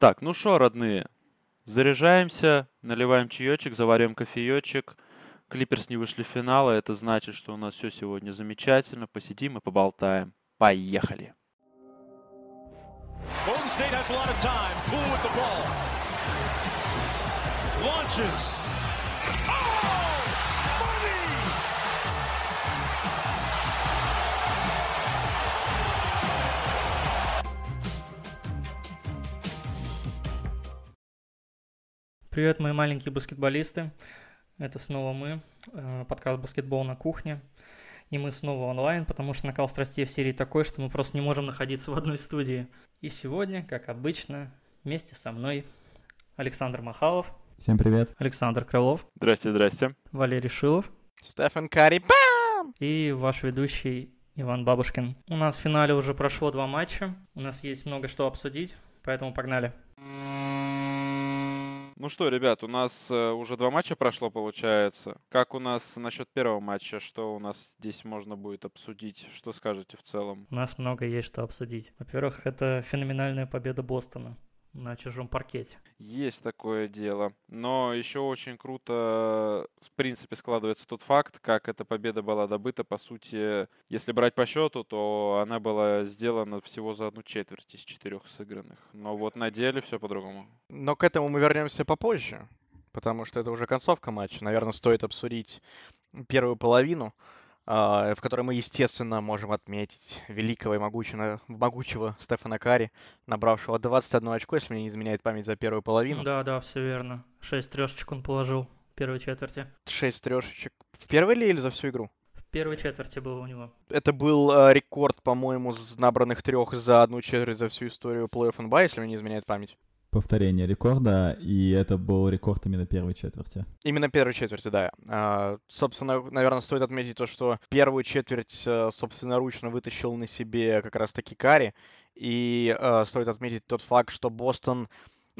Так, ну что, родные, заряжаемся, наливаем чаечек, заварим кофеечек. Клиперс не вышли в финал, а это значит, что у нас все сегодня замечательно. Посидим и поболтаем. Поехали! Launches. Привет, мои маленькие баскетболисты. Это снова мы, э, подкаст «Баскетбол на кухне». И мы снова онлайн, потому что накал страстей в серии такой, что мы просто не можем находиться в одной студии. И сегодня, как обычно, вместе со мной Александр Махалов. Всем привет. Александр Крылов. Здрасте, здрасте. Валерий Шилов. Стефан Карри. Бам! И ваш ведущий Иван Бабушкин. У нас в финале уже прошло два матча. У нас есть много что обсудить, поэтому погнали. Ну что, ребят, у нас э, уже два матча прошло, получается. Как у нас насчет первого матча? Что у нас здесь можно будет обсудить? Что скажете в целом? У нас много есть что обсудить. Во-первых, это феноменальная победа Бостона на чужом паркете. Есть такое дело. Но еще очень круто, в принципе, складывается тот факт, как эта победа была добыта. По сути, если брать по счету, то она была сделана всего за одну четверть из четырех сыгранных. Но вот на деле все по-другому. Но к этому мы вернемся попозже, потому что это уже концовка матча. Наверное, стоит обсудить первую половину. А, в которой мы, естественно, можем отметить великого и могучего, могучего Стефана Кари, набравшего 21 очко, если мне не изменяет память за первую половину. Да, да, все верно. Шесть трешечек он положил в первой четверти. Шесть трешечек. В первой ли или за всю игру? В первой четверти было у него. Это был э, рекорд, по-моему, набранных трех за одну четверть за всю историю плей-офф НБА, если мне не изменяет память повторение рекорда, и это был рекорд именно первой четверти. Именно первой четверти, да. А, собственно, наверное, стоит отметить то, что первую четверть э, собственноручно вытащил на себе как раз-таки Кари, и а, стоит отметить тот факт, что Бостон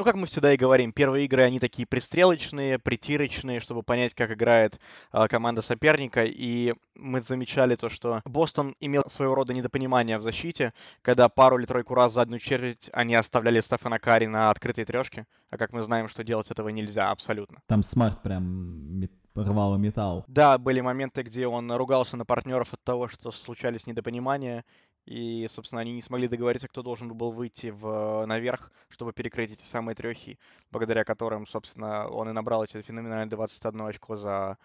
ну, как мы всегда и говорим, первые игры, они такие пристрелочные, притирочные, чтобы понять, как играет э, команда соперника. И мы замечали то, что Бостон имел своего рода недопонимание в защите, когда пару или тройку раз за одну четверть они оставляли Стефана Карри на открытой трешке. А как мы знаем, что делать этого нельзя абсолютно. Там Смарт прям рвало металл. Да, были моменты, где он ругался на партнеров от того, что случались недопонимания, и, собственно, они не смогли договориться, кто должен был выйти в, наверх, чтобы перекрыть эти самые трехи, благодаря которым, собственно, он и набрал эти феноменальные 21 очко за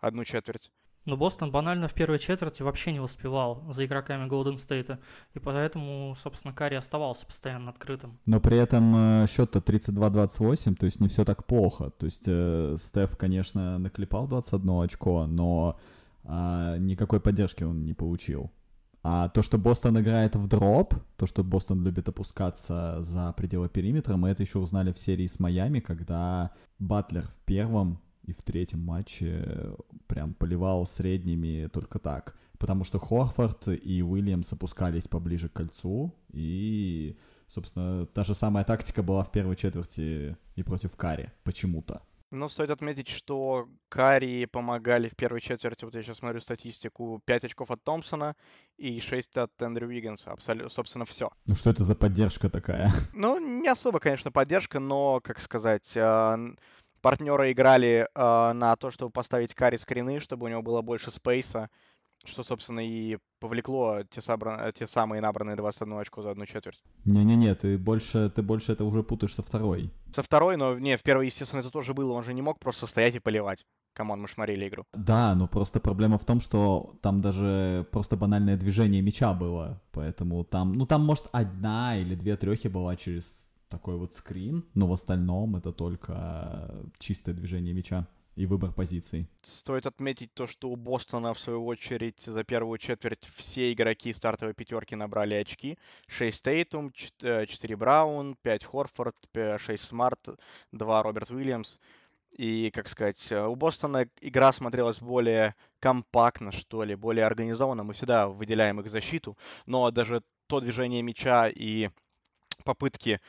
одну четверть. Но Бостон банально в первой четверти вообще не успевал за игроками Голден Стейта, и поэтому, собственно, Карри оставался постоянно открытым. Но при этом э, счет-то 32-28, то есть не все так плохо. То есть э, Стеф, конечно, наклепал 21 очко, но э, никакой поддержки он не получил. А то, что Бостон играет в дроп, то, что Бостон любит опускаться за пределы периметра, мы это еще узнали в серии с Майами, когда Батлер в первом и в третьем матче прям поливал средними только так. Потому что Хорфорд и Уильямс опускались поближе к кольцу, и, собственно, та же самая тактика была в первой четверти и против Кари, почему-то. Но стоит отметить, что Кари помогали в первой четверти, вот я сейчас смотрю статистику, 5 очков от Томпсона и 6 от Эндрю Уиггинса. Абсолютно, собственно, все. Ну что это за поддержка такая? Ну, не особо, конечно, поддержка, но, как сказать, а, партнеры играли а, на то, чтобы поставить Карри screen ы, чтобы у него было больше space а, что, собственно, и повлекло те, собран... те самые набранные 21 очко за одну четверть. Не-не-не, ты больше, ты больше это уже путаешь со второй. Со второй, но не, в первой, естественно, это тоже было. Он же не мог просто стоять и поливать. Come on, мы ж смотрели игру. Да, но просто проблема в том, что там даже просто банальное движение мяча было. Поэтому там, ну там, может, одна или две трехи была через такой вот screen, но в остальном это только чистое движение мяча и выбор позиций. Стоит отметить то, что у Бостона, в свою очередь, за первую четверть все игроки стартовой пятерки набрали очки. 6 Тейтум, 4 Браун, 5 Хорфорд, 6 Смарт, 2 Роберт Уильямс. И, как сказать, у Бостона игра смотрелась более компактно, что ли, более организованно. Мы всегда выделяем их защиту, но даже то движение мяча и попытки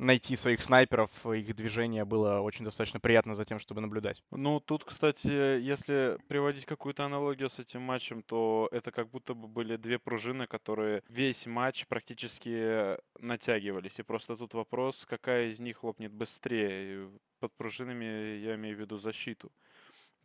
найти своих снайперов, их движение было очень достаточно приятно за тем, чтобы наблюдать. Ну, тут, кстати, если приводить какую-то аналогию с этим матчем, то это как будто бы были две пружины, которые весь матч практически натягивались. И просто тут вопрос, какая из них лопнет быстрее. Под пружинами я имею в виду защиту.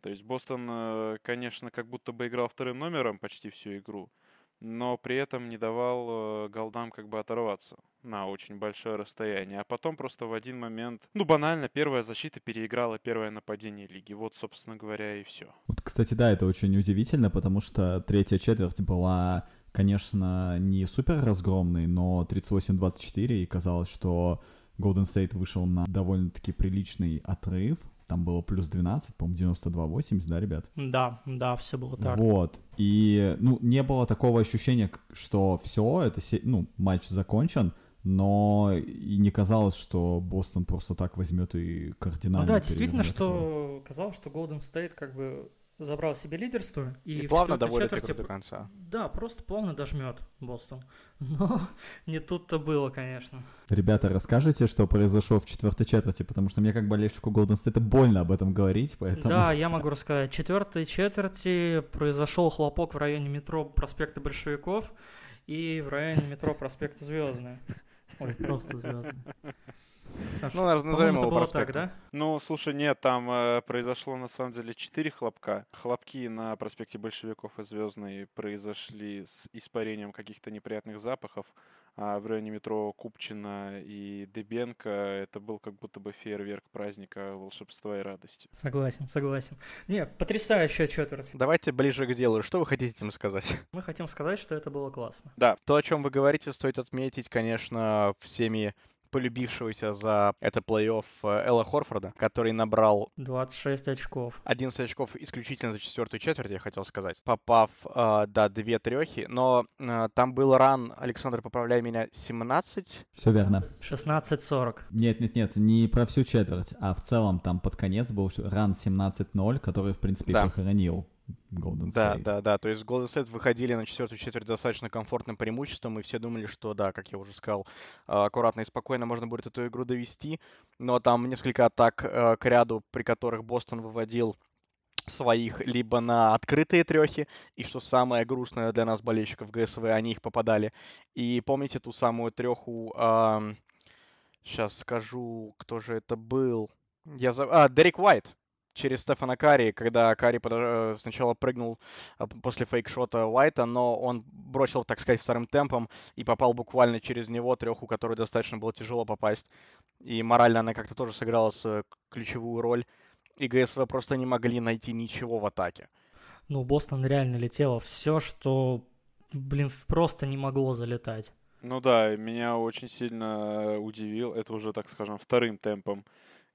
То есть Бостон, э, конечно, как будто бы играл вторым номером почти всю игру, но при этом не давал э, голдам как бы оторваться на очень большое расстояние. А потом просто в один момент, ну банально, первая защита переиграла первое нападение лиги. Вот, собственно говоря, и все. Вот, кстати, да, это очень удивительно, потому что третья четверть была, конечно, не супер разгромной, но 38-24, и казалось, что Golden State вышел на довольно-таки приличный отрыв, там было плюс 12, по-моему, 92-80, да, ребят? Да, да, все было так. Вот. И, ну, не было такого ощущения, что все, это, ну, матч закончен, но и не казалось, что Бостон просто так возьмет и кардинально... Ну да, действительно, что казалось, что Golden State как бы забрал себе лидерство. И, и плавно доводит четверти... игру до конца. Да, просто плавно дожмет Бостон. Но не тут-то было, конечно. Ребята, расскажите, что произошло в четвертой четверти, потому что мне как болельщику Golden State больно об этом говорить, поэтому... Да, я могу рассказать. В четвертой четверти произошел хлопок в районе метро проспекта Большевиков и в районе метро проспекта Звездная. Ой, просто Звездная. Саша, ну, назовем его было так, да? Ну, слушай, нет, там э, произошло на самом деле четыре хлопка. Хлопки на проспекте Большевиков и Звездной произошли с испарением каких-то неприятных запахов, а в районе метро Купчина и Дебенко это был как будто бы фейерверк праздника волшебства и радости. Согласен, согласен. Не, потрясающая четверть. Давайте ближе к делу. Что вы хотите этим сказать? Мы хотим сказать, что это было классно. Да, то, о чем вы говорите, стоит отметить, конечно, всеми полюбившегося за это плей-офф э, Элла Хорфорда, который набрал 26 очков. 11 очков исключительно за четвертую четверть, я хотел сказать, попав э, до две трехи, но э, там был ран, Александр, поправляй меня, 17? Все верно. 16-40. Нет, нет, нет, не про всю четверть, а в целом там под конец был ран 17-0, который, в принципе, да. похоронил Golden State. Да, да, да. То есть Golden State выходили на четвертую четверть достаточно комфортным преимуществом, и все думали, что да, как я уже сказал, а, аккуратно и спокойно можно будет эту игру довести. Но там несколько атак а, к ряду, при которых Бостон выводил своих либо на открытые трехи, и что самое грустное для нас, болельщиков ГСВ, они их попадали. И помните ту самую треху, э, сейчас скажу, кто же это был. Я за... А, Дерек Уайт через Стефана Карри, когда Карри под... Э, сначала прыгнул а, после фейкшота Уайта, но он бросил, так сказать, вторым темпом и попал буквально через него треху, которую достаточно было тяжело попасть. И морально она как-то тоже сыграла свою ключевую роль. И ГСВ просто не могли найти ничего в атаке. Ну, Бостон реально летело все, что, блин, просто не могло залетать. Ну да, меня очень сильно удивил, это уже, так скажем, вторым темпом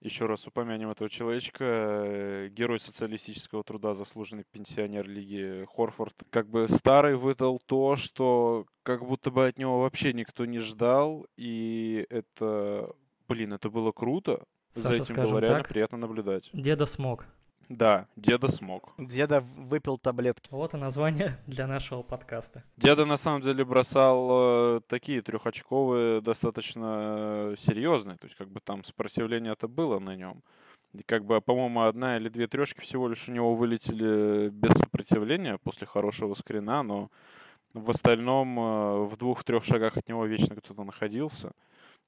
еще раз упомянем этого человечка. Э, герой социалистического труда, заслуженный пенсионер Лиги Хорфорд. Как бы старый выдал то, что как будто бы от него вообще никто не ждал. И это, блин, это было круто. Саша, За этим было реально так, приятно наблюдать. Деда смог. Да, деда смог. Деда выпил таблетки. Вот и название для нашего подкаста. Деда на самом деле бросал э, такие трехочковые, достаточно э, серьезные. То есть как бы там сопротивление-то было на нем. И как бы, по-моему, одна или две трешки всего лишь у него вылетели без сопротивления после хорошего скрина, но в остальном э, в двух-трех шагах от него вечно кто-то находился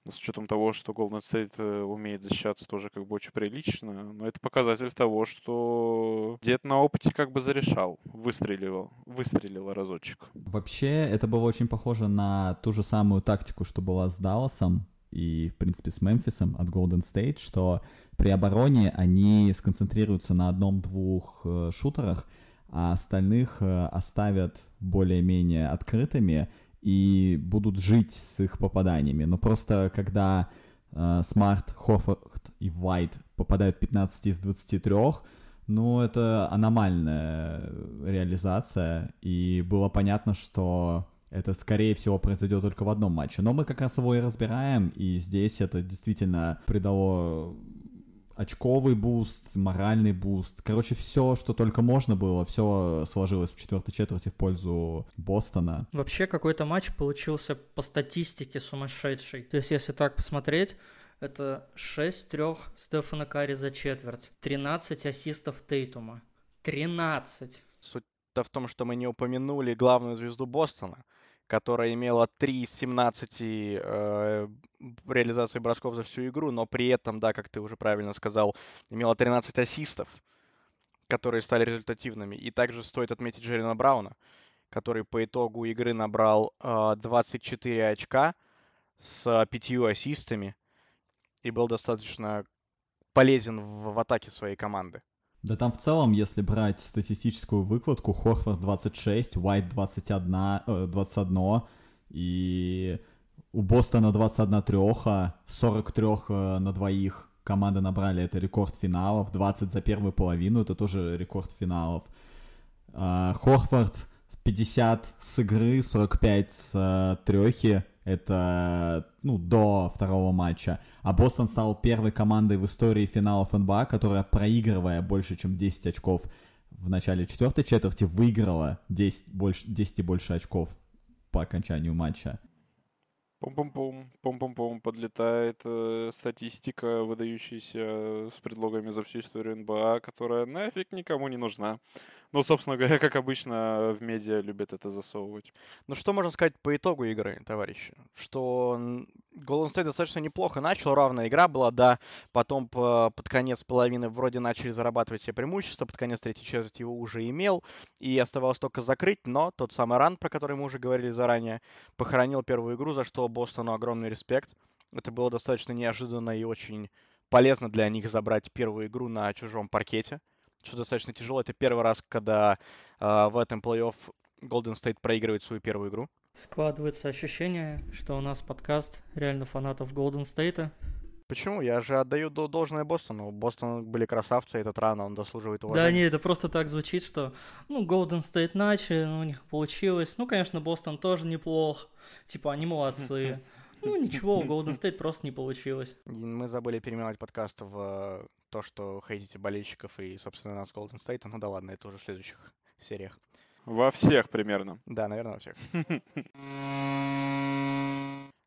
с учетом того, что Golden State э, умеет защищаться тоже как бы очень прилично, но это показатель того, что дед на опыте как бы зарешал, выстрелил, выстрелил разочек. Вообще, это было очень похоже на ту же самую тактику, что была с Далласом и, в принципе, с Мемфисом от Golden State, что при обороне они сконцентрируются на одном-двух э, шутерах, а остальных э, оставят более-менее открытыми, и будут жить с их попаданиями. Но просто когда э, Смарт, Хоффорд и Вайт попадают 15 из 23, ну, это аномальная реализация, и было понятно, что это, скорее всего, произойдет только в одном матче. Но мы как раз его и разбираем, и здесь это действительно придало очковый boost, моральный boost. Короче, все, что только можно было, все сложилось в четвертой четверти в пользу Бостона. Вообще какой-то матч получился по статистике сумасшедший. То есть, если так посмотреть, Это 6 трех Стефана Карри за четверть. 13 ассистов Тейтума. 13. Суть-то в том, что мы не упомянули главную звезду Бостона, которая имела 3 из 17 э, реализаций бросков за всю игру, но при этом, да, как ты уже правильно сказал, имела 13 ассистов, которые стали результативными. И также стоит отметить Джерина Брауна, который по итогу игры набрал э, 24 очка с пятью ассистами и был достаточно полезен в, в атаке своей команды. Да там в целом, если брать статистическую выкладку, Хорфорд 26, Уайт 21, э, 21 и у Бостона 21 треха, 43 э, на двоих команды набрали, это рекорд финалов, 20 за первую половину, это тоже рекорд финалов. Э, Хорфорд 50 с игры, 45 с э, трехи, это, ну, до второго матча. А Бостон стал первой командой в истории финалов НБА, которая, проигрывая больше, чем 10 очков в начале четвертой четверти, выиграла 10, больше, 10 и больше очков по окончанию матча. Пум-пум-пум, пум-пум-пум, подлетает э, статистика, выдающаяся с предлогами за всю историю НБА, которая нафиг никому не нужна. Ну, собственно говоря, как обычно, в медиа любят это засовывать. Ну, что можно сказать по итогу игры, товарищи? Что Golden State достаточно неплохо начал, равная игра была, да, потом по, под конец половины вроде начали зарабатывать все преимущества, под конец третьей четверти его уже имел, и оставалось только закрыть, но тот самый ран, про который мы уже говорили заранее, похоронил первую игру, за что Бостону огромный респект. Это было достаточно неожиданно и очень полезно для них забрать первую игру на чужом паркете что достаточно тяжело. Это первый раз, когда э, в этом плей-офф Golden State проигрывает свою первую игру. Складывается ощущение, что у нас подкаст реально фанатов Golden State. Почему? Я же отдаю должное Бостону. Бостон были красавцы, этот рано, он заслуживает уважения. Да, не, это просто так звучит, что, ну, Golden State начали, ну, у них получилось. Ну, конечно, Бостон тоже неплох. Типа, они молодцы. Ну, ничего, у Golden State просто не получилось. Мы забыли переименовать подкаст в то, что хейтите болельщиков и, собственно, нас Golden State. Ну да ладно, это уже в следующих сериях. Во всех примерно. Да, наверное, во всех.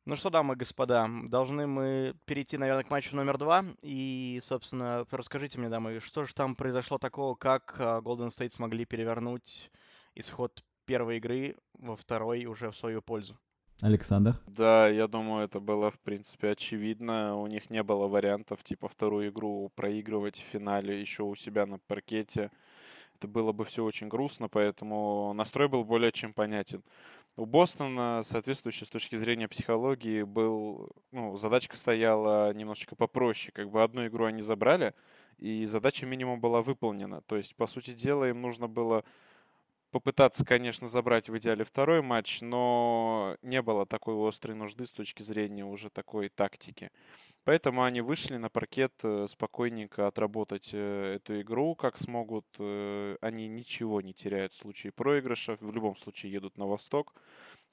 Ну что, дамы и господа, должны мы перейти, наверное, к матчу номер два. И, собственно, расскажите мне, дамы, что же там произошло такого, как а, Golden State смогли перевернуть исход первой игры во второй уже в свою пользу? Александр? Да, я думаю, это было, в принципе, очевидно. У них не было вариантов, типа, вторую игру проигрывать в финале еще у себя на паркете. Это было бы все очень грустно, поэтому настрой был более чем понятен. У Бостона, соответствующий с точки зрения психологии, был, ну, задачка стояла немножечко попроще. Как бы одну игру они забрали, и задача минимум была выполнена. То есть, по сути дела, им нужно было попытаться, конечно, забрать в идеале второй матч, но не было такой острой нужды с точки зрения уже такой тактики. Поэтому они вышли на паркет э, спокойненько отработать э, эту игру, как смогут. Э, они ничего не теряют в случае проигрыша, в любом случае едут на восток.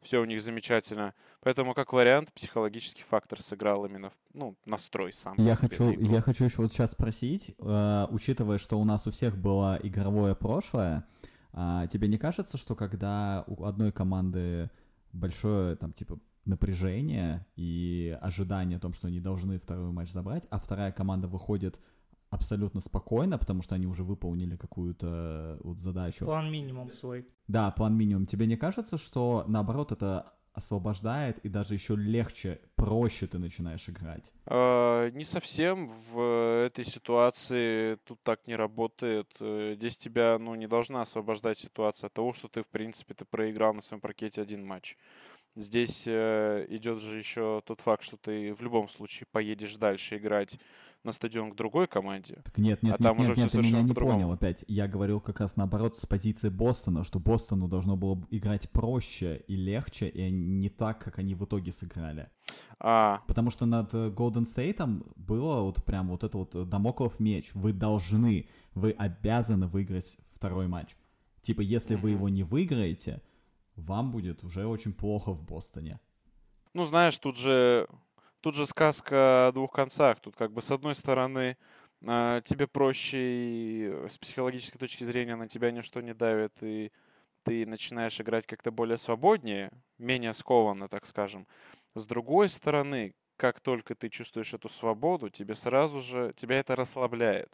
Все у них замечательно. Поэтому, как вариант, психологический фактор сыграл именно ну, настрой сам. Я хочу, я хочу еще вот сейчас спросить, э, учитывая, что у нас у всех было игровое прошлое, а, тебе не кажется, что когда у одной команды большое, там, типа, напряжение и ожидание о том, что они должны второй матч забрать, а вторая команда выходит абсолютно спокойно, потому что они уже выполнили какую-то вот задачу. План минимум свой. Да, план минимум. Тебе не кажется, что наоборот это освобождает, и даже еще легче, проще ты начинаешь играть? Э, не совсем. В этой ситуации тут так не работает. Э, здесь тебя ну, не должна освобождать ситуация от того, что ты, в принципе, ты проиграл на своем паркете один матч. Здесь э, идет же еще тот факт, что ты в любом случае поедешь дальше играть на стадион к другой команде. Так нет, нет, а нет, нет, нет, ты меня не понял опять. Я говорил как раз наоборот с позиции Бостона, что Бостону должно было играть проще и легче, и не так, как они в итоге сыграли. А. Потому что над Golden State было вот прям вот это вот Дамоклов меч. Вы должны, вы обязаны выиграть второй матч. Типа, если mm-hmm. вы его не выиграете, вам будет уже очень плохо в Бостоне. Ну, знаешь, тут же тут же сказка о двух концах. Тут как бы с одной стороны а, тебе проще и с психологической точки зрения на тебя ничто не давит, и ты начинаешь играть как-то более свободнее, менее скованно, так скажем. С другой стороны, как только ты чувствуешь эту свободу, тебе сразу же, тебя это расслабляет.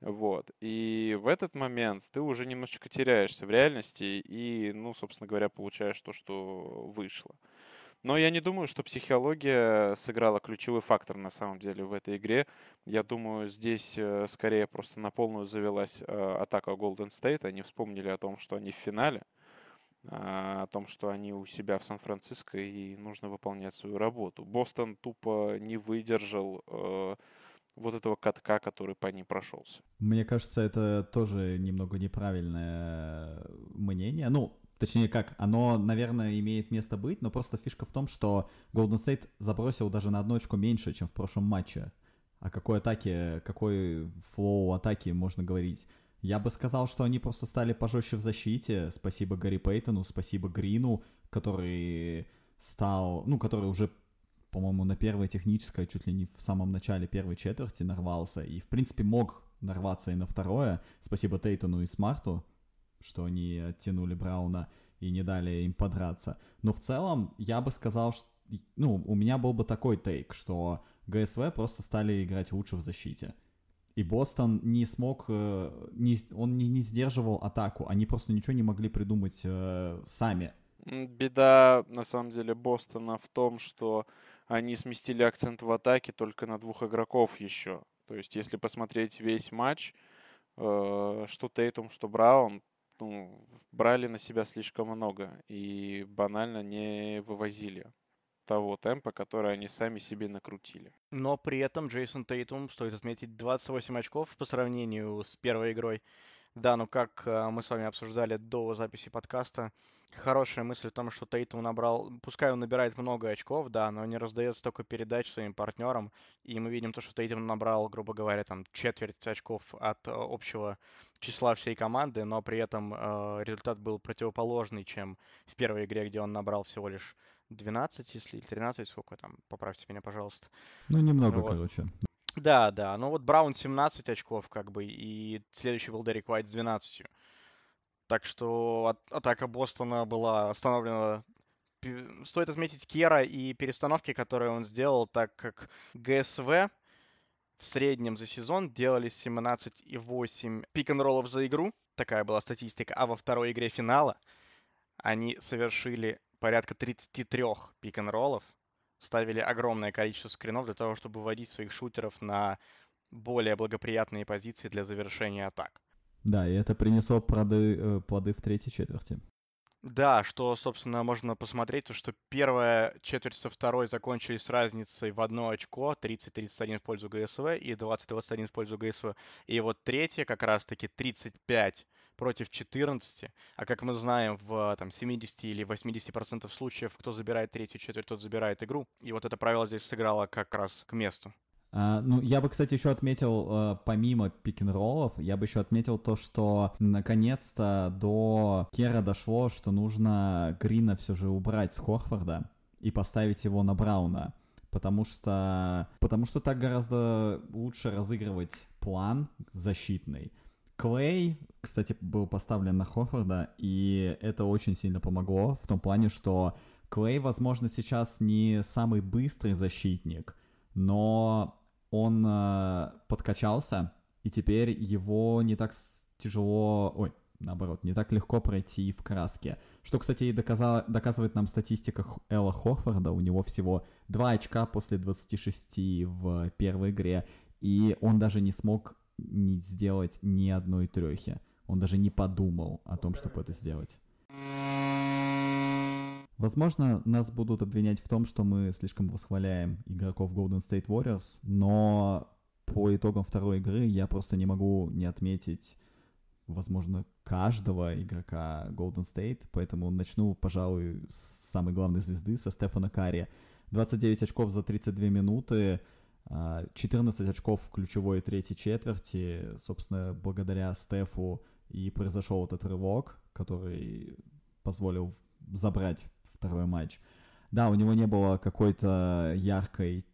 Вот. И в этот момент ты уже немножечко теряешься в реальности и, ну, собственно говоря, получаешь то, что вышло. Но я не думаю, что психология сыграла ключевой фактор на самом деле в этой игре. Я думаю, здесь э, скорее просто на полную завелась э, атака Golden State. Они вспомнили о том, что они в финале, а, о том, что они у себя в Сан-Франциско и нужно выполнять свою работу. Бостон тупо не выдержал э, вот этого катка, который по ней прошелся. Мне кажется, это тоже немного неправильное мнение. Ну, точнее как, оно, наверное, имеет место быть, но просто фишка в том, что Golden State забросил даже на одну очку меньше, чем в прошлом матче. О какой атаке, какой флоу атаки можно говорить? Я бы сказал, что они просто стали пожестче в защите. Спасибо Гарри Пейтону, спасибо Грину, который стал, ну, который уже по-моему, на первое техническое, чуть ли не в самом начале первой четверти нарвался. И, в принципе, мог нарваться и на второе. Спасибо Тейтону и Смарту, что они оттянули Брауна и не дали им подраться. Но в целом, я бы сказал, что ну, у меня был бы такой тейк, что ГСВ просто стали играть лучше в защите. И Бостон не смог, э, не, он не, не сдерживал атаку, они просто ничего не могли придумать э, сами. Беда, на самом деле, Бостона в том, что они сместили акцент в атаке только на двух игроков еще. То есть, если посмотреть весь матч, э, что Тейтум, что Браун, ну, брали на себя слишком много и банально не вывозили того темпа, который они сами себе накрутили. Но при этом Джейсон Тейтум, стоит отметить, 28 очков по сравнению с первой игрой. Да, ну как э, мы с вами обсуждали до записи подкаста, хорошая мысль в том, что Тейтум набрал, пускай он набирает много очков, да, но не раздает столько передач своим партнерам, и мы видим то, что Тейтум набрал, грубо говоря, там четверть очков от э, общего числа всей команды, но при этом э, результат был противоположный, чем в первой игре, где он набрал всего лишь 12, если 13, сколько там, поправьте меня, пожалуйста. Ну, немного, вот. короче. Да, да. Ну вот Браун 17 очков, как бы, и следующий был Дерек Уайт с 12. Так что атака Бостона была остановлена. Стоит отметить Кера и перестановки, которые он сделал, так как ГСВ в среднем за сезон делали 17,8 пик-н-роллов за игру. Такая была статистика. А во второй игре финала они совершили порядка 33 пик-н-роллов ставили огромное количество скринов для того, чтобы вводить своих шутеров на более благоприятные позиции для завершения атак. Да, и это принесло плоды, э, плоды в третьей четверти. Да, что, собственно, можно посмотреть, то, что первая четверть со второй закончились с разницей в одно очко, 30-31 в пользу ГСВ и 20-21 в пользу ГСВ. И вот третья как раз-таки 35 против 14, а как мы знаем, в там, 70 или 80% случаев, кто забирает третью четверть, тот забирает игру. И вот это правило здесь сыграло как раз к месту. Uh, ну, я бы, кстати, еще отметил, uh, помимо пик-н-роллов, я бы еще отметил то, что наконец-то до Кера дошло, что нужно Грина все же убрать с Хорфорда и поставить его на Брауна. Потому что, потому что так гораздо лучше разыгрывать план защитный. Клей, кстати, был поставлен на Хорфорда, и это очень сильно помогло в том плане, что Клей, возможно, сейчас не самый быстрый защитник, но он э, подкачался, и теперь его не так тяжело, ой, наоборот, не так легко пройти в краске. Что, кстати, и доказала, доказывает нам статистика Элла Хорфорда. У него всего 2 очка после 26 в первой игре, и он даже не смог не сделать ни одной трехи. Он даже не подумал о том, чтобы это сделать. Возможно, нас будут обвинять в том, что мы слишком восхваляем игроков Golden State Warriors, но по итогам второй игры я просто не могу не отметить, возможно, каждого игрока Golden State, поэтому начну, пожалуй, с самой главной звезды, со Стефана Карри. 29 очков за 32 минуты, 14 а, очков в ключевой третьей четверти, собственно, благодаря Стефу и произошел этот рывок, который позволил забрать второй матч. Да, у него не было какой-то яркой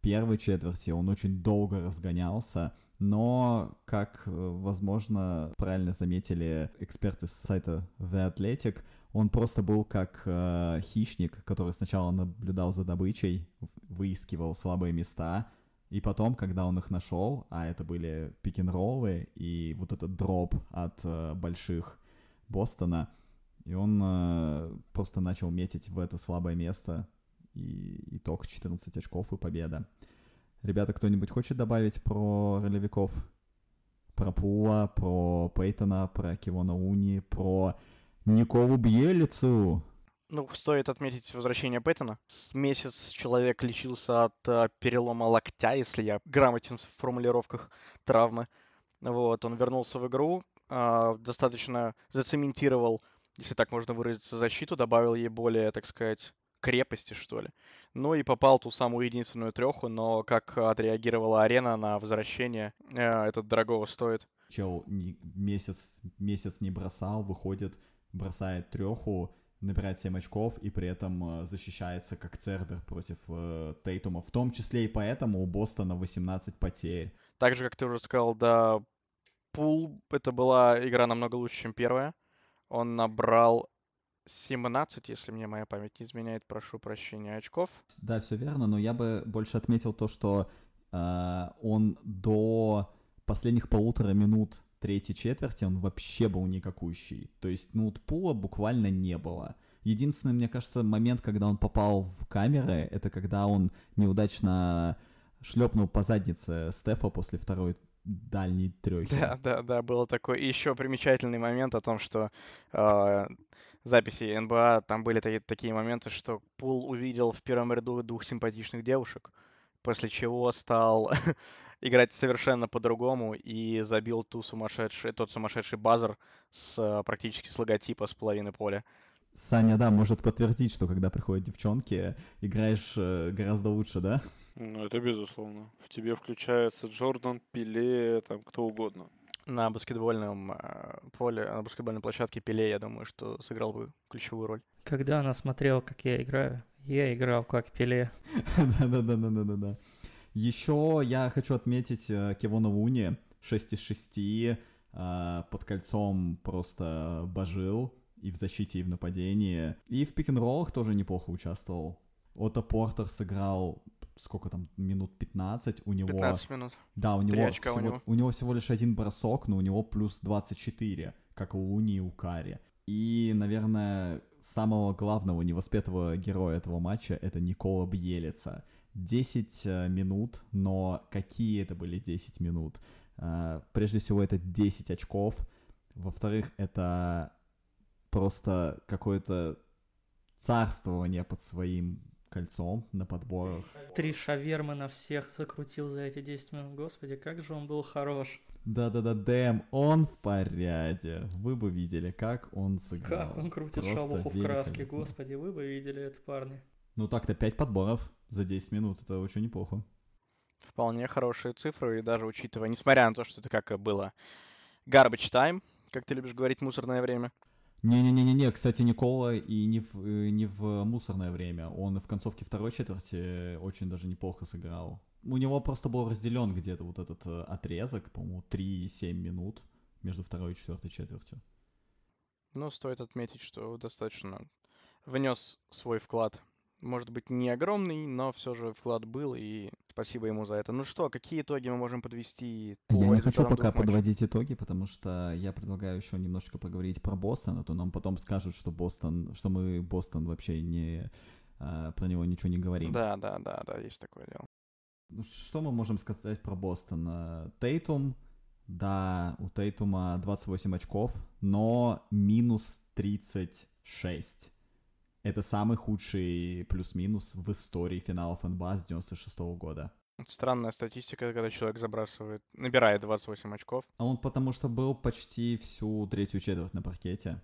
первой четверти, он очень долго разгонялся, но, как, возможно, правильно заметили эксперты с сайта The Athletic, он просто был как э, хищник, который сначала наблюдал за добычей, выискивал слабые места, и потом, когда он их нашел, а это были пик-н-роллы и вот этот дроп от э, больших Бостона, и он э, просто начал метить в это слабое место, и итог 14 очков и победа. Ребята, кто-нибудь хочет добавить про ролевиков? Про Пула, про Пейтона, про Кивона Уни, про Николу Бьелицу? Ну, стоит отметить возвращение Пэттона. Месяц человек лечился от а, перелома локтя, если я грамотен в формулировках травмы. Вот, он вернулся в игру, а, достаточно зацементировал, если так можно выразиться, защиту, добавил ей более, так сказать, крепости, что ли. Ну и попал ту самую единственную треху, но как отреагировала арена на возвращение, э, этот дорогого стоит. Чел не, месяц, месяц не бросал, выходит, бросает треху, набирает 7 очков и при этом э, защищается как Цербер против э, Тейтума. В том числе и поэтому у Бостона 18 потерь. Так же, как ты уже сказал, да, Пул, это была игра намного лучше, чем первая. Он набрал 17, если мне моя память не изменяет, прошу прощения, очков. Да, все верно, но я бы больше отметил то, что э, он до последних полутора минут третьей четверти он вообще был никакущий. То есть ноутпула буквально не было. Единственный, мне кажется, момент, когда он попал в камеры, это когда он неудачно шлепнул по заднице Стефа после второй дальней трехи. Да, да, да, было такой. И еще примечательный момент о том, что э, записи НБА там были такие, такие моменты, что Пул увидел в первом ряду двух симпатичных девушек, после чего стал играть совершенно по-другому и забил ту сумасшедший, тот сумасшедший базер с, э, практически с логотипа с половины поля. Саня, да, может подтвердить, что когда приходят девчонки, играешь э, гораздо лучше, да? Ну, это безусловно. В тебе включается Джордан, Пеле, там кто угодно. На баскетбольном э, поле, на баскетбольной площадке Пеле, я думаю, что сыграл бы ключевую роль. Когда она смотрела, как я играю, я играл как Пеле. Да-да-да-да-да-да. Еще я хочу отметить э, Кевона Луни, 6 из 6, э, под кольцом просто божил и в защите, и в нападении. И в пик-н-роллах тоже неплохо участвовал. Отто Портер сыграл сколько там, минут 15, у него... 15 минут. Да, у него, всего, у него. у него всего лишь один бросок, но у него плюс 24, как у Луни и у Кари. И, наверное, самого главного невоспетого героя этого матча это Никола Бьелица. 10 э, минут, но какие это были 10 минут? Э, прежде всего, это 10 очков. Во-вторых, это просто какое-то царствование под своим кольцом на подборах. Три шавермы на всех закрутил за эти 10 минут. Господи, как же он был хорош. Да-да-да, Дэм, он в порядке. Вы бы видели, как он сыграл. Как он крутит Просто шавуху в краске, господи, вы бы видели это, парни. Ну так-то 5 подборов за 10 минут, это очень неплохо. Вполне хорошие цифры, и даже учитывая, несмотря на то, что это как было garbage time, как ты любишь говорить, мусорное время. Не-не-не-не, кстати, Никола и не в, э, не в мусорное время. Он в концовке второй четверти очень даже неплохо сыграл. У него просто был разделен где-то вот этот э, отрезок, по-моему, 3-7 минут между второй и четвертой четвертью. Ну, стоит отметить, что достаточно внес свой вклад может быть, не огромный, но все же вклад был, и спасибо ему за это. Ну что, какие итоги мы можем подвести? Я не хочу пока подводить итоги, потому что я предлагаю еще немножечко поговорить про Бостон, а то нам потом скажут, что Бостон, что мы Бостон вообще не а, про него ничего не говорим. Да, да, да, да, есть такое дело. Ну, что мы можем сказать про Бостон? Тейтум, да, у Тейтума 28 очков, но минус 36 это самый худший плюс-минус в истории финалов НБА с 96 -го года. Странная статистика, когда человек забрасывает, набирает 28 очков. А он потому что был почти всю третью четверть на паркете.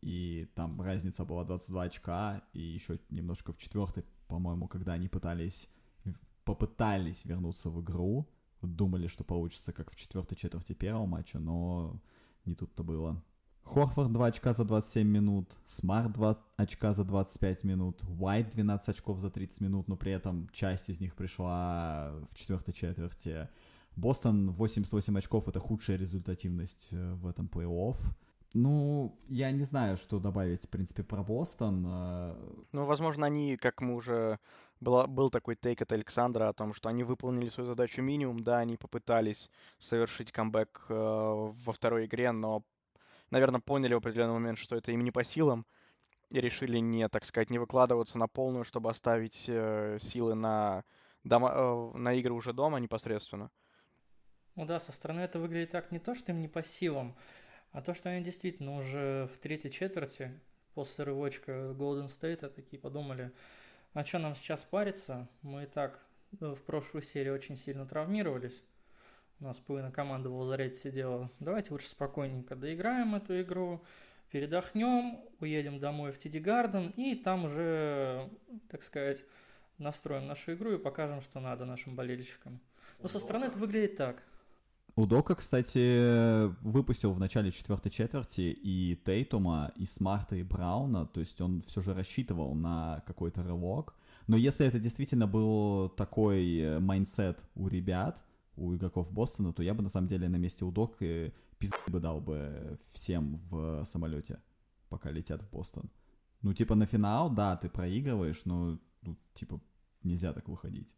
И там разница была 22 очка, и еще немножко в четвертой, по-моему, когда они пытались, попытались вернуться в игру, думали, что получится как в четвертой четверти первого матча, но не тут-то было. Хорфорд 2 очка за 27 минут, Смарт 2 очка за 25 минут, Уайт 12 очков за 30 минут, но при этом часть из них пришла в четвертой четверти. Бостон 88 очков — это худшая результативность э, в этом плей-офф. Ну, я не знаю, что добавить, в принципе, про Бостон. Э. Ну, возможно, они, как мы уже была, был такой тейк от Александра о том, что они выполнили свою задачу минимум, да, они попытались совершить камбэк э, во второй игре, но, наверное, поняли в определенный момент, что это им не по силам, и решили не, так сказать, не выкладываться на полную, чтобы оставить э, силы на, дома, э, на игры уже дома непосредственно. Ну да, со стороны это выглядит так не то, что им не по силам, а то, что они действительно уже в третьей четверти после рывочка Golden State такие подумали, а что нам сейчас париться? Мы и так э, в прошлой серии очень сильно травмировались. У нас половина команды в лазарете сидела. Давайте лучше спокойненько доиграем эту игру, передохнем, уедем домой в Тиди Гарден и там уже, так сказать, настроим нашу игру и покажем, что надо нашим болельщикам. Но со стороны это выглядит так. Удока, кстати, выпустил в начале четвертой четверти и Тейтума, и Смарта, и Брауна, то есть он все же рассчитывал на какой-то рывок. Но если это действительно был такой э, mindset у ребят, у игроков Бостона, то я бы на самом деле на месте Удоки пизды бы дал бы всем в самолете, пока летят в Бостон. Ну, типа на финал, да, ты проигрываешь, но, ну, типа, нельзя так выходить.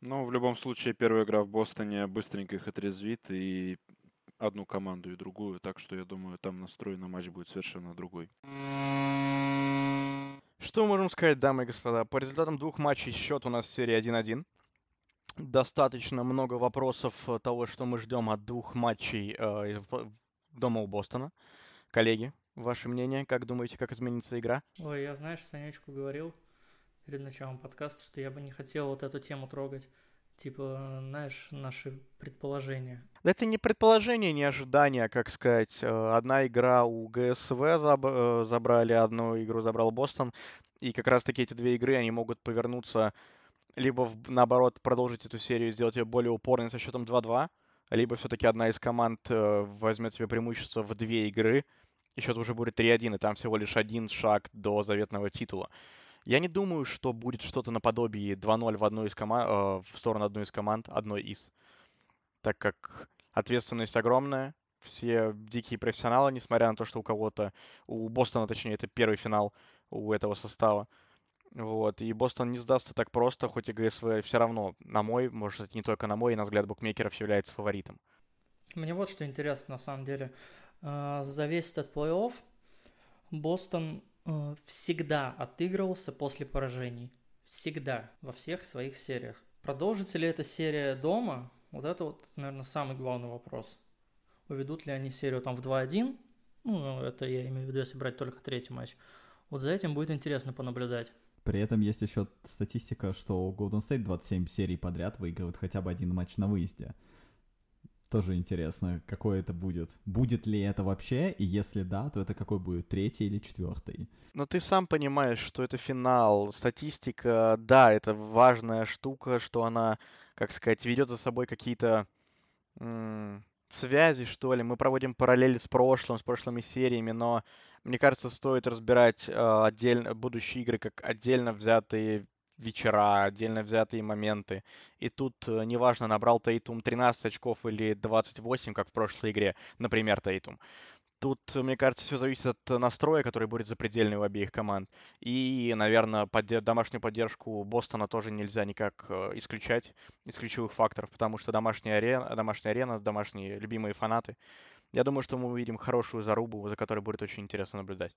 Ну, в любом случае, первая игра в Бостоне быстренько их отрезвит и одну команду и другую, так что я думаю, там настрой на матч будет совершенно другой. Что можем сказать, дамы и господа? По результатам двух матчей счет у нас серия 1-1. Достаточно много вопросов того, что мы ждем от двух матчей э, дома у Бостона. Коллеги, ваше мнение, как думаете, как изменится игра? Ой, я, знаешь, Санечку говорил, перед началом подкаста, что я бы не хотел вот эту тему трогать. Типа, знаешь, наши предположения. Это не предположение, не ожидание, как сказать. Э, одна игра у ГСВ заб э, забрали, одну игру забрал Бостон. И как раз-таки эти две игры, они могут повернуться, либо наоборот продолжить эту серию, сделать ее более упорной со счетом 2-2, либо все-таки одна из команд э, возьмет себе преимущество в две игры, и счет уже будет 3-1, и там всего лишь один шаг до заветного титула. Я не думаю, что будет что-то наподобие 2-0 в, одну из кома- э, в сторону одной из команд, одной из. Так как ответственность огромная, все дикие профессионалы, несмотря на то, что у кого-то, у Бостона, точнее, это первый финал у этого состава. Вот, и Бостон не сдастся так просто, хоть и ГСВ все равно, на мой, может, не только на мой, и на взгляд букмекеров является фаворитом. Мне вот что интересно, на самом деле. Э, зависит от плей-офф. Бостон Э, всегда отыгрывался после поражений. Всегда. Во всех своих сериях. Продолжится ли эта серия дома? Вот это вот, наверное, самый главный вопрос. Уведут ли они серию там в 2-1? Ну, это я имею в виду, если брать только третий матч. Вот за этим будет интересно понаблюдать. При этом есть еще статистика, что Golden State 27 серий подряд выигрывает хотя бы один матч на выезде. Тоже интересно, какой это будет. Будет ли это вообще, и если да, то это какой будет, третий или четвертый? Но ты сам понимаешь, что это финал. Статистика, да, это важная штука, что она, как сказать, ведет за собой какие-то м- связи, что ли. Мы проводим параллели с прошлым, с прошлыми сериями, но мне кажется, стоит разбирать э, отдельно будущие игры как отдельно взятые вечера, отдельно взятые моменты. И тут э, неважно, набрал Тейтум 13 очков или 28, как в прошлой игре, например, Тейтум. Тут, мне кажется, все зависит от настроя, который будет запредельный у обеих команд. И, наверное, подде- домашнюю поддержку Бостона тоже нельзя никак э, исключать из ключевых факторов, потому что домашняя арена, домашняя арена, домашние любимые фанаты. Я думаю, что мы увидим хорошую зарубу, за которой будет очень интересно наблюдать.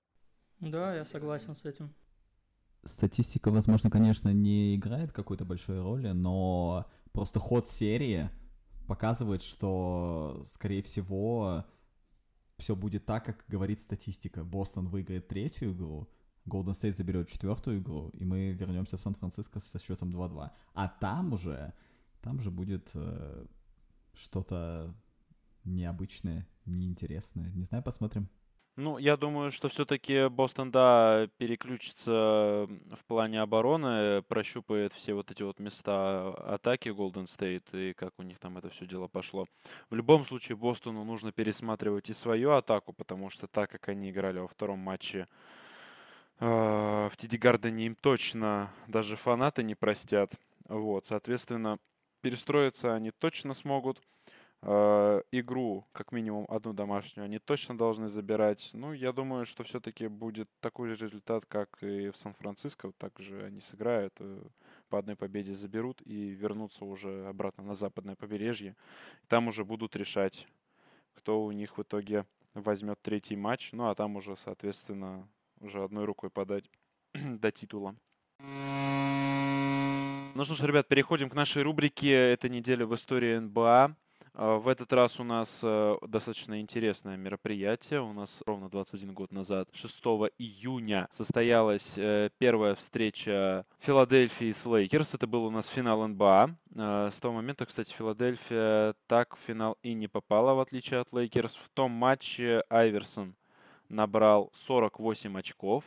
Да, я согласен с этим статистика, возможно, конечно, не играет какой-то большой роли, но просто ход серии показывает, что, скорее всего, все будет так, как говорит статистика. Бостон выиграет третью игру, Golden State заберет четвертую игру, и мы вернемся в Сан-Франциско со счетом 2-2. А там уже, там же будет э, что-то необычное, неинтересное. Не знаю, посмотрим. Ну, я думаю, что все-таки Бостон, да, переключится в плане обороны, прощупает все вот эти вот места атаки Golden State и как у них там это все дело пошло. В любом случае, Бостону нужно пересматривать и свою атаку, потому что так, как они играли во втором матче э, в Тиди Гардене, им точно даже фанаты не простят. Вот, соответственно, перестроиться они точно смогут. Э, игру, как минимум одну домашнюю, они точно должны забирать. Ну, я думаю, что все-таки будет такой же результат, как и в Сан-Франциско. Также они сыграют, э, по одной победе заберут и вернутся уже обратно на западное побережье. Там уже будут решать, кто у них в итоге возьмет третий матч. Ну, а там уже, соответственно, уже одной рукой подать до титула. Ну что ж, ребят, переходим к нашей рубрике «Эта неделя в истории НБА». А, в этот раз у нас э, достаточно интересное мероприятие. У нас ровно 21 год назад, 6 июня, состоялась э, первая встреча Филадельфии с Лейкерс. Это был у нас финал НБА. А, с того момента, кстати, Филадельфия так в финал и не попала, в отличие от Лейкерс. В том матче Айверсон набрал 48 очков.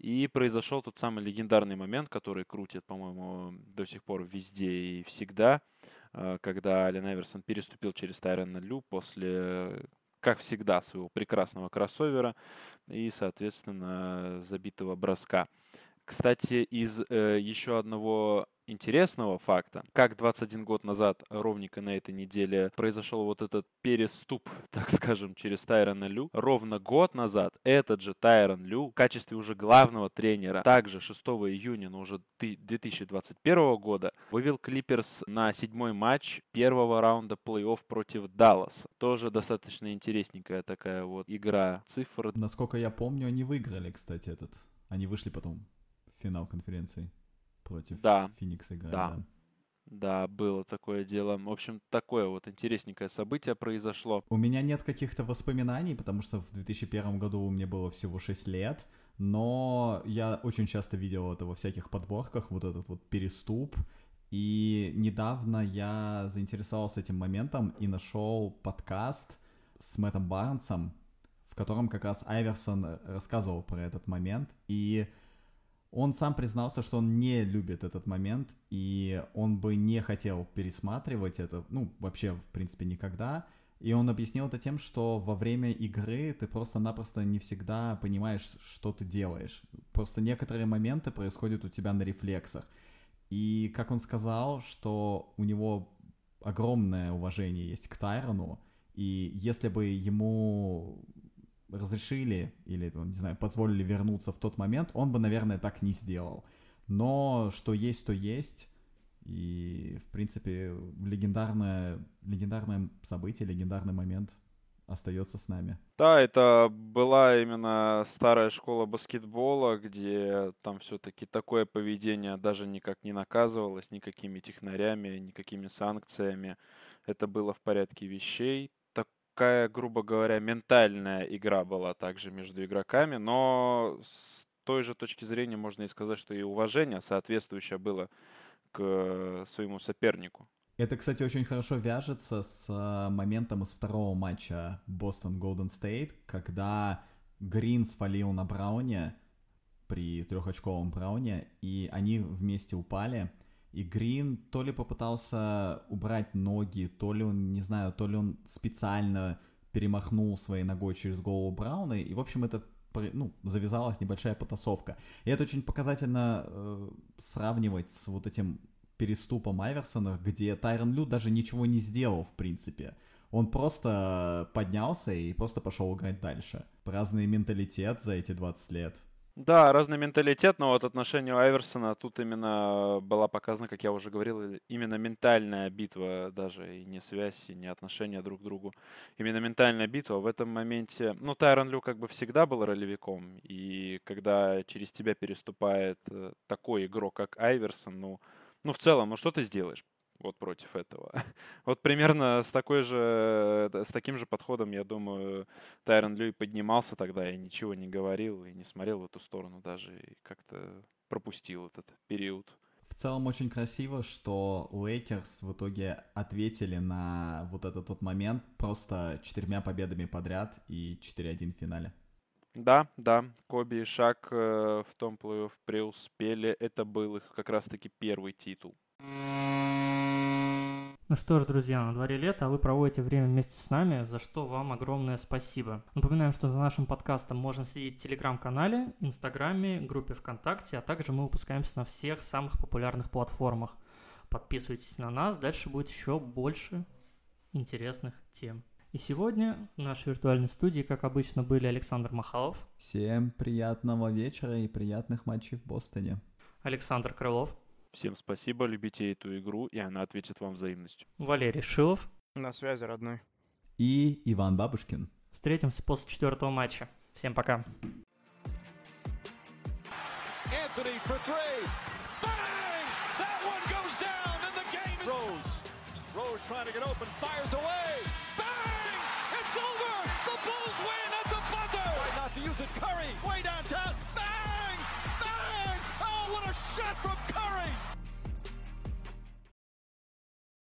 И произошел тот самый легендарный момент, который крутит, по-моему, до сих пор везде и всегда – Э, когда Ален Эверсон переступил через Тайрена Лю после, как всегда, своего прекрасного кроссовера и, соответственно, забитого броска. Кстати, из э, еще одного интересного факта, как 21 год назад, ровненько на этой неделе, произошел вот этот переступ, так скажем, через Тайрона Лю. Ровно год назад этот же Тайрон Лю в качестве уже главного тренера, также 6 июня, но уже 2021 года, вывел Клиперс на седьмой матч первого раунда плей-офф против Далласа. Тоже достаточно интересненькая такая вот игра цифр. Насколько я помню, они выиграли, кстати, этот. Они вышли потом финал конференции против да. Феникса играли. Да. да. Да, было такое дело. В общем, такое вот интересненькое событие произошло. У меня нет каких-то воспоминаний, потому что в 2001 году мне было всего 6 лет, но я очень часто видел это во всяких подборках, вот этот вот переступ. И недавно я заинтересовался этим моментом и нашел подкаст с Мэттом Барнсом, в котором как раз Айверсон рассказывал про этот момент. И он сам признался, что он не любит этот момент, и он бы не хотел пересматривать это, ну, вообще, в принципе, никогда. И он объяснил это тем, что во время игры ты просто-напросто не всегда понимаешь, что ты делаешь. Просто некоторые моменты происходят у тебя на рефлексах. И как он сказал, что у него огромное уважение есть к Тайрону, и если бы ему разрешили или, не знаю, позволили вернуться в тот момент, он бы, наверное, так не сделал. Но что есть, то есть. И, в принципе, легендарное, легендарное событие, легендарный момент остается с нами. Да, это была именно старая школа баскетбола, где там все-таки такое поведение даже никак не наказывалось никакими технарями, никакими санкциями. Это было в порядке вещей такая, грубо говоря, ментальная игра была также между игроками, но с той же точки зрения можно и сказать, что и уважение соответствующее было к своему сопернику. Это, кстати, очень хорошо вяжется с э, моментом из второго матча Бостон Голден Стейт, когда Грин свалил на Брауне при трехочковом Брауне, и они вместе упали — и Грин то ли попытался убрать ноги, то ли он, не знаю, то ли он специально перемахнул своей ногой через голову Брауна. И, в общем, это ну, завязалась небольшая потасовка. И это очень показательно э, сравнивать с вот этим переступом Айверсона, где Тайрон Лю даже ничего не сделал, в принципе. Он просто поднялся и просто пошел играть дальше. Разный менталитет за эти 20 лет. Да, разный менталитет, но вот отношение у Айверсона тут именно была показана, как я уже говорил, именно ментальная битва, даже и не связь, и не отношения друг к другу. Именно ментальная битва. В этом моменте, ну, Тайрон Лю как бы всегда был ролевиком, и когда через тебя переступает э, такой игрок, как Айверсон, ну, ну, в целом, ну, что ты сделаешь? Вот против этого. Вот примерно с такой же, с таким же подходом, я думаю, Тайрон Лью поднимался тогда и ничего не говорил, и не смотрел в эту сторону даже, и как-то пропустил этот период. В целом очень красиво, что Лейкерс в итоге ответили на вот этот тот момент просто четырьмя победами подряд и 4-1 в финале. Да, да, Коби и Шак э, в том плей-офф преуспели. Это был их как раз-таки первый титул. Ну что ж, друзья, на дворе лето, а вы проводите время вместе с нами, за что вам огромное спасибо. Напоминаем, что за нашим подкастом можно следить в Телеграм-канале, Инстаграме, группе ВКонтакте, а также мы выпускаемся на всех самых популярных платформах. Подписывайтесь на нас, дальше будет еще больше интересных тем. И сегодня в нашей виртуальной студии, как обычно, были Александр Махалов. Всем приятного вечера и приятных матчей в Бостоне. Александр Крылов. Всем спасибо, любите эту игру, и она ответит вам взаимностью. Валерий Шилов. На связи, родной. И Иван Бабушкин. Встретимся после четвертого матча. Всем пока. Anthony for three. Bang! That one goes down, and the game is. Rose. Rose trying to get open, fires away. Bang! It's over. The Bulls win at the buzzer. Right not to use it. Curry way downtown. Shot from Curry!